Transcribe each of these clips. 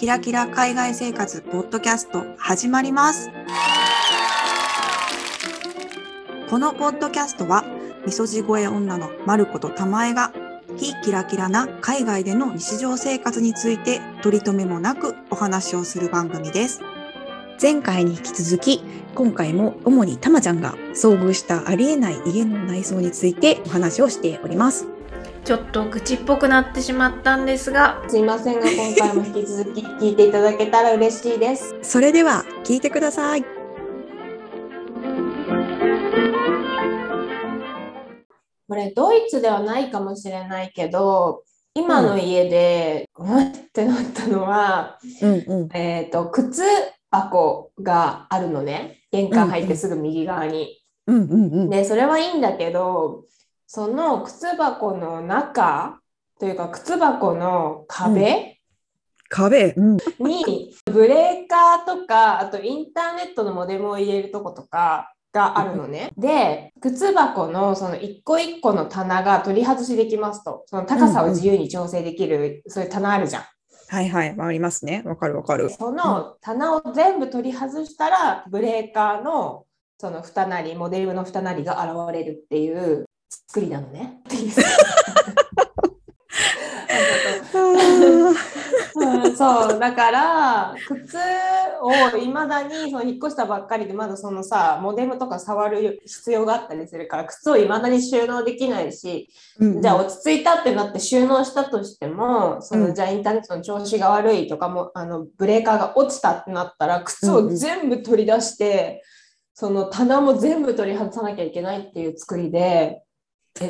キラキラ海外生活ポッドキャスト始まります。このポッドキャストはみそじ声女のまることたまえが非キラキラな海外での日常生活について取り留めもなくお話をする番組です。前回に引き続き今回も主にたまちゃんが遭遇したありえない家の内装についてお話をしております。ちょっと愚痴っぽくなってしまったんですが。すいませんが今回も引き続き聞いていただけたら嬉しいです。それでは聞いてください。これドイツではないかもしれないけど今の家で、うん、ってなったのは、うんうん。えっ、と靴箱があるのね。玄関入ってすぐ右側に。うんうんうん。でそれはいいんだけどその靴箱の中というか靴箱の壁、壁、うん、にブレーカーとかあとインターネットのモデムを入れるとことかがあるのね。で靴箱のその一個一個の棚が取り外しできますと。その高さを自由に調整できる、そういう棚あるじゃん。はいはいありますね。わかるわかる。その棚を全部取り外したらブレーカーのその蓋なりモデルの蓋なりが現れるっていう作りなのね。そうだから靴をいまだにその引っ越したばっかりでまだそのさモデムとか触る必要があったりするから靴をいまだに収納できないし、じゃあ落ち着いたってなって収納したとしてもその、うん。じゃあインターネットの調子が悪いとかもあのブレーカーが落ちたってなったら靴を全部取り出して、その棚も全部取り外さなきゃいけないっていう作りでえ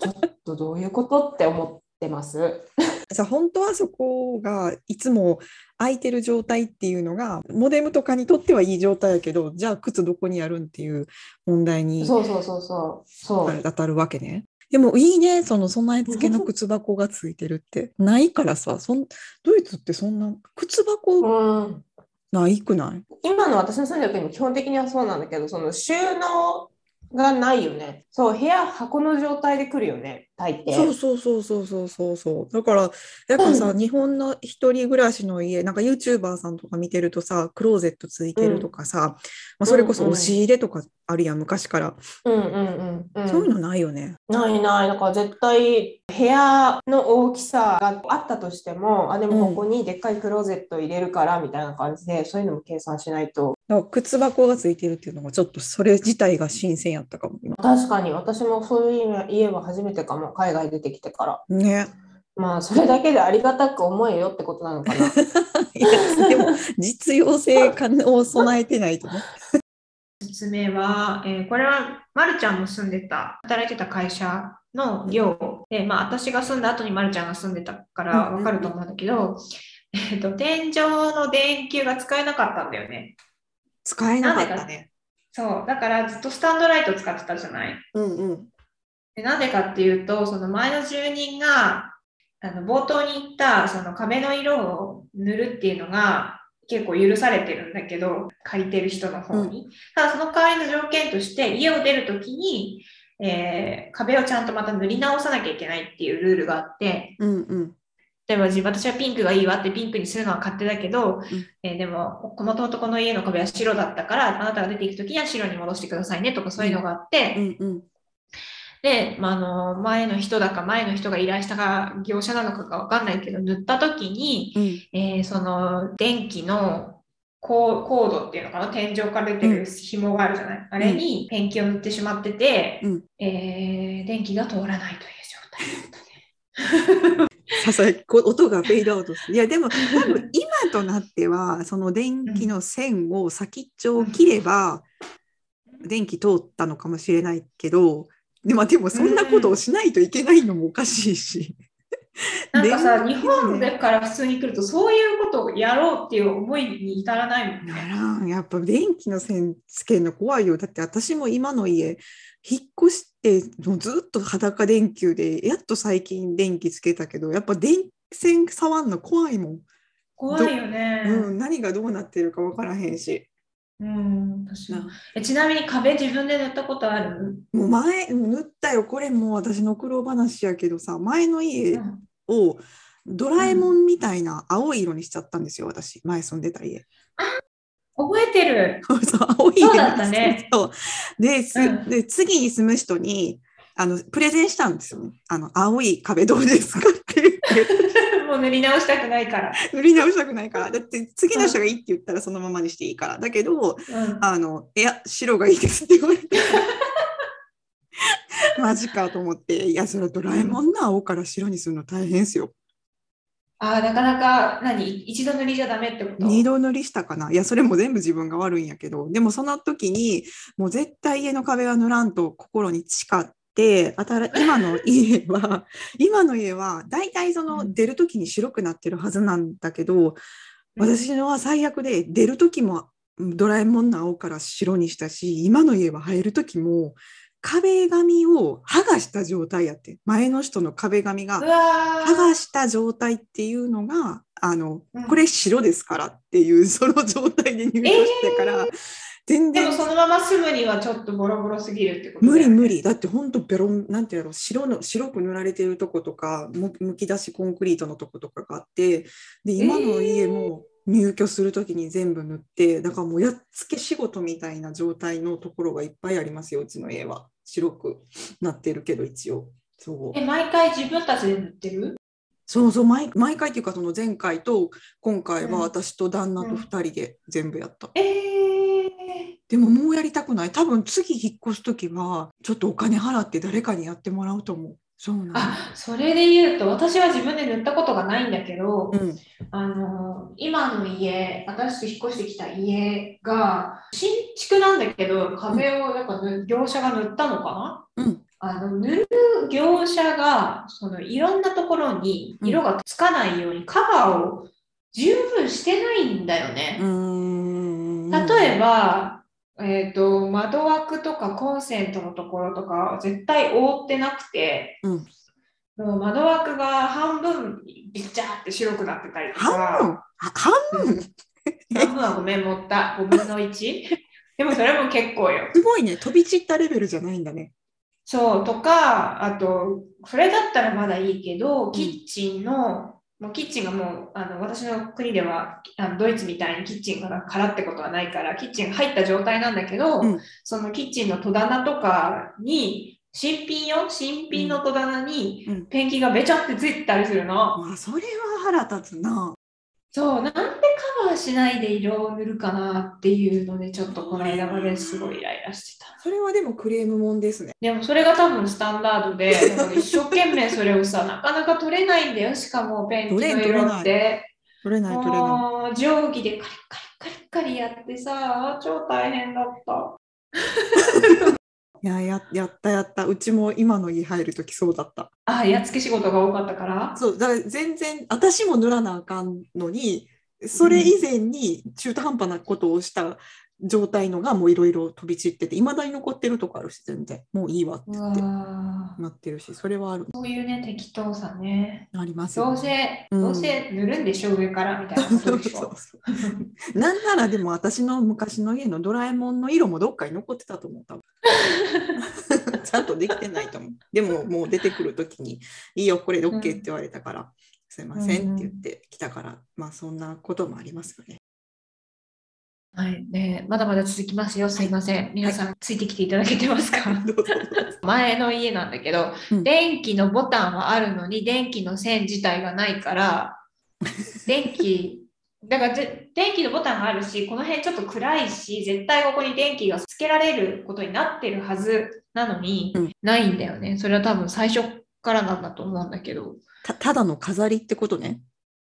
ちょっとどういうことって思ってます？じゃあ本当はそこがいつも空いてる状態っていうのがモデムとかにとってはいい状態やけどじゃあ靴どこにあるんっていう問題にそうそうそうそう。そう。当たるわけね。でもいいねその備え付けの靴箱がついてるってないからさそんドイツってそんな靴箱うん、ないくない？今の私の住んでる国も基本的にはそうなんだけど、その収納がないよね。そう、部屋箱の状態で来るよね、大抵。そうそうそうそうそうそうそうだからやっぱさ、日本の一人暮らしの家なんか YouTuber さんとか見てるとさクローゼットついてるとかさ、まあ、それこそ押し入れとかあるやん昔から、うんうんうん、うん。そういうのないよね。ないない。だから絶対部屋の大きさがあったとしても、あ、でもここにでっかいクローゼット入れるからみたいな感じで、そういうのも計算しないと。靴箱がついてるっていうのがちょっとそれ自体が新鮮やったかも今確かに私もそういう家は初めてかも、海外出てきてから。ね。まあ、それだけでありがたく思えよってことなのかな。いやでも実用性を備えてないとね。説明は、えーこれはまるちゃんも住んでた働いてた会社の寮で、まあ、私が住んだ後にまるちゃんが住んでたから分かると思うんだけど、えっと天井の電球が使えなかったんだよね。使えなかったね。そうだからずっとスタンドライト使ってたじゃない？うんうん。でなんでかっていうとその前の住人があの冒頭に言ったその壁の色を塗るっていうのが結構許されてるんだけど借りてる人の方に、ただその代わりの条件として家を出るときに、えー壁をちゃんとまた塗り直さなきゃいけないっていうルールがあってうんうん。例えば私はピンクがいいわってピンクにするのは勝手だけど、んえーでももともとこの家の壁は白だったからあなたが出ていくときには白に戻してくださいねとかそういうのがあって、うんうん。で、まあ、あの前の人だか前の人が依頼したか業者なのかが分かんないけど塗った時に、うん。えーその電気のコーコードっていうのかな？天井から出てる紐があるじゃない、あれにペンキを塗ってしまってて、うん。えー電気が通らないという状態だったね。ささ音がフェードアウトする。いやでも多分今となってはその電気の線を先っちょを切れば電気通ったのかもしれないけどでもでもそんなことをしないといけないのもおかしいし。なんかさ、日本でから普通に来るとそういうことをやろうっていう思いに至らないもんなね。らん。やっぱ電気の線つけるの怖いよ。だって私も今の家引っ越してもうずっと裸電球でやっと最近電気つけたけどやっぱ電線触んの怖いもん、怖いよね。うん、何がどうなってるか分からへんし。うん、私。もなえちなみに壁自分で塗ったことある、もう前塗ったよ。これもう私の苦労話やけどさ前の家うん。をドラえもんみたいな青い色にしちゃったんですよ、私。前住んでた家。覚えてる。そう青い色そうだったね。そう。で、すうん。で、次に住む人に、あの、プレゼンしたんですよね。あの、青い壁どうですかって言って、もう塗り直したくないから。塗り直したくないから。だって、次の人がいいって言ったらそのままにしていいから。だけど、うんあの、いや、白がいいですって言われて。マジかと思って、いや、それドラえもんの青から白にするの大変ですよ。ああ、なかなか、何？一度塗りじゃダメってこと？二度塗りしたかないや、それも全部自分が悪いんやけど、でもその時に、もう絶対家の壁は塗らんと心に誓っ今の 家は、今の家は、大体そうのん。出る時に白くなってるはずなんだけど、私のは最悪で、出る時もドラえもんの青から白にしたし、今の家は入る時も、壁紙を剥がした状態やって、前の人の壁紙が剥がーした状態っていうのが、あの、うんこれ白ですからっていう、その状態で入居してから、全然でもそのまま住むにはちょっとボロボロすぎるってこと無理無理。理。だって本当ベロン、なんていうの、白の、白く塗られてるとことか、むむき出しコンクリートのとことかがあって、で、今の家も入居するときに全部塗って、だからもうやっつけ仕事みたいな状態のところがいっぱいありますよ、うちの家は。白くなってるけど、一応。そう。え、毎回自分たちで塗ってる？そうそう毎毎回っていうかその前回と今回うんは私と旦那と2人で全部やった、えー、でももうやりたくない。多分次引っ越す時はちょっとお金払って誰かにやってもらうと思う。そうなんだあ、それで言うと、私は自分で塗ったことがないんだけど、うん。あの、今の家、私と引っ越してきた家が、新築なんだけど、壁をなんか塗業者が塗ったのかな？うん。あの塗る業者がそのいろんなところに色がつかないようにカバーを十分してないんだよね。例えば、えー、と窓枠とかコンセントのところとかは絶対覆ってなくて、うん。もう窓枠が半分ビッチャーって白くなってたりと半か半分？半分はごめん持った。5分の1 でもそれも結構よ。すごいね。飛び散ったレベルじゃないんだね。そうとかあとそれだったらまだいいけどキッチンの、もうキッチンがもうあの私の国ではあのドイツみたいにキッチンが空ってことはないからキッチンが入った状態なんだけど、うん。そのキッチンの戸棚とかに新品よ？新品の戸棚にうん。ペンキがべちゃってついてたりするの。まあそれは腹立つな。そうなんでカバーしないで色を塗るかなっていうのでちょっとこの間まですごいイライラしてた。それはでもクレームもんですねでもそれが多分スタンダードで、一生懸命それをさ、なかなか取れないんだよ。しかもペンキの色って。取れない取れない定規でカリカリカリカリやってさ、超大変だった。いやややったやったうちも今の家入る時そうだったあ、やっつけ仕事が多かったから？そう、だから全然、私も塗らなあかんのに、それ以前に中途半端なことをした状態のがもういろいろ飛び散ってて、いまだに残ってるとこあるし、全然、もういいわってってなってるし、それはある、そういうね、適当さね。ありますよどうね。せ、うんどうせ塗るんでしょ、上からみたいなこ そう。そうそう。なんならでも私の昔の家のドラえもんの色もどっかに残ってたと思う、多分 ちゃんとできてないと思う。でももう出てくるときに、いいよ、これで OK って言われたから、すいませんって言ってきたから、まあそんなこともありますよね。はい、ね、まだまだ続きますよ。すいません。皆さん、ついてきていただけてますか？前の家なんだけど、うん。電気のボタンはあるのに電気の線自体がないから 電気だからぜ電気のボタンがあるしこの辺ちょっと暗いし絶対ここに電気がつけられることになってるはずなのに、うん。ないんだよね。それは多分最初からなんだと思うんだけどたただの飾りってことね。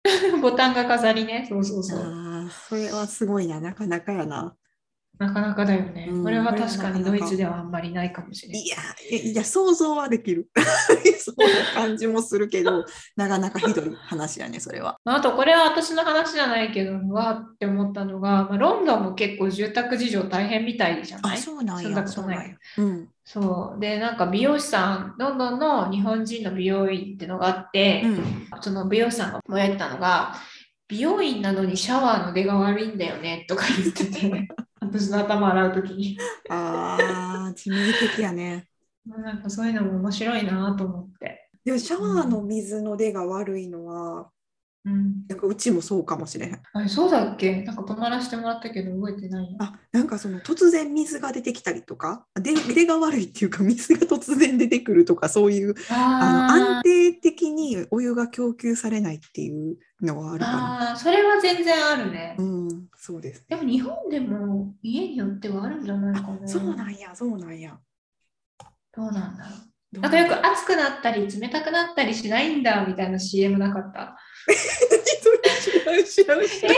ボタンが飾りねそうそうそうああ、それはすごいな、なかなかやな。なかなかだよね、うんこれは確かにドイツではあんまりないかもしれないいや、いや、想像はできる。そんな感じもするけど、なかなかひどい話やね、それは。まああとこれは私の話じゃないけどうわーって思ったのが、まあ、ロンドンも結構住宅事情大変みたいじゃなあ、いそうなんや。そうなんや。うん。そうでなんか美容師さんロンドンの日本人の美容院ってのがあって、うん。その美容師さんがもやってたのが美容院なのにシャワーの出が悪いんだよねとか言ってて私の頭洗う時にああ、致命的やね。なんかそういうのも面白いなと思ってでもシャワーの水の出が悪いのは、うん。なんかうちもそうかもしれへん。あれ、そうだっけ？なんか泊まらせてもらったけど覚えてないよ。あなんかその突然水が出てきたりとか出出が悪いっていうか水が突然出てくるとかそういうあの安あ定的にお湯が供給されないっていうのはあるかな。あー、それは全然あるね。うん、そうです。でも日本でも家によってはあるんじゃないかな。そうなんや、そうなんや。どうなんだろう。なんかよく熱くなったり冷たくなったりしないんだみたいな CM なかった？知らん知らん知らん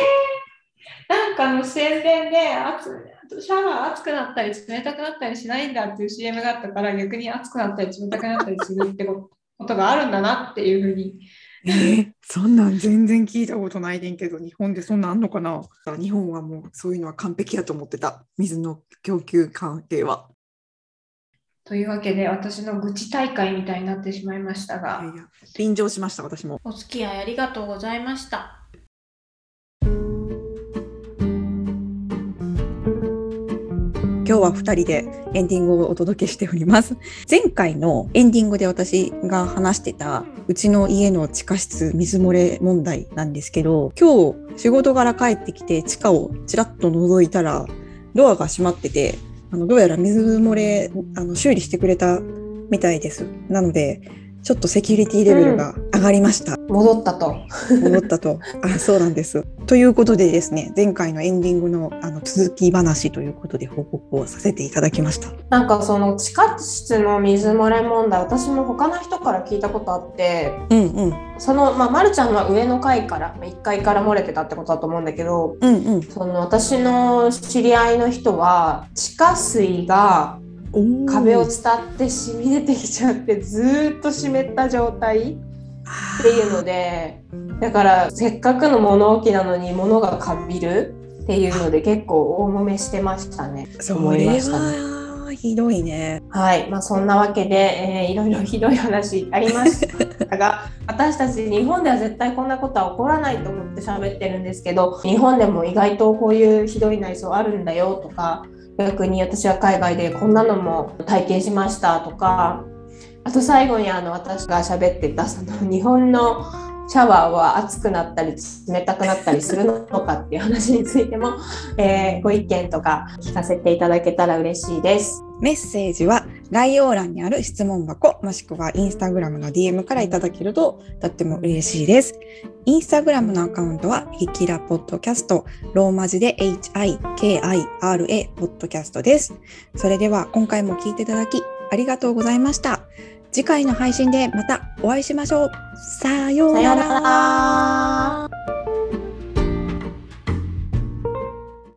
なんかあの宣伝で熱シャワー熱くなったり冷たくなったりしないんだっていう CM があったから逆に熱くなったり冷たくなったりするってことがあるんだなっていうふうに。えーそんなん全然聞いたことないねんけど日本でそんなんあんのかな？日本はもうそういうのは完璧やと思ってた水の供給関係は。というわけで私の愚痴大会みたいになってしまいましたいがやいや便乗しました私も。お付き合いありがとうございました。今日は2人でエンディングをお届けしております。前回のエンディングで私が話してたうちの家の地下室水漏れ問題なんですけど、今日仕事から帰ってきて地下をちらっと覗いたらドアが閉まってて、あのどうやら水漏れあの修理してくれたみたいです。なので、ちょっとセキュリティレベルが上がりました。戻ったと。思ったと。あ、そうなんです。ということでですね、前回のエンディングのあの続き話ということで報告をさせていただきました。なんかその地下室の水漏れ問題、私も他の人から聞いたことあって、うんうんその、まあ、まるちゃんは上の階から、まあ1階から漏れてたってことだと思うんだけど、うんうん。その私の知り合いの人は地下水が壁を伝って染み出てきちゃってずーっと湿った状態っていうのでだからせっかくの物置なのに物がかびるっていうので結構大揉めしてましたね。そ思いれましたねはひどいね。はい、まあ、そんなわけで、えーいろいろひどい話ありましたが 私たち日本では絶対こんなことは起こらないと思って喋ってるんですけど日本でも意外とこういうひどい内装あるんだよとか逆に私は海外でこんなのも体験しましたとか。あと最後にあの私が喋ってたその日本のシャワーは熱くなったり冷たくなったりするのかっていう話についても、えーご意見とか聞かせていただけたら嬉しいです。メッセージは概要欄にある質問箱もしくはインスタグラムの DM からいただけるととっても嬉しいです。インスタグラムのアカウントはひきらポッドキャストローマ字で HIKIRA ポッドキャストです。それでは今回も聞いていただきありがとうございました。次回の配信でまたお会いしましょう。さようなら。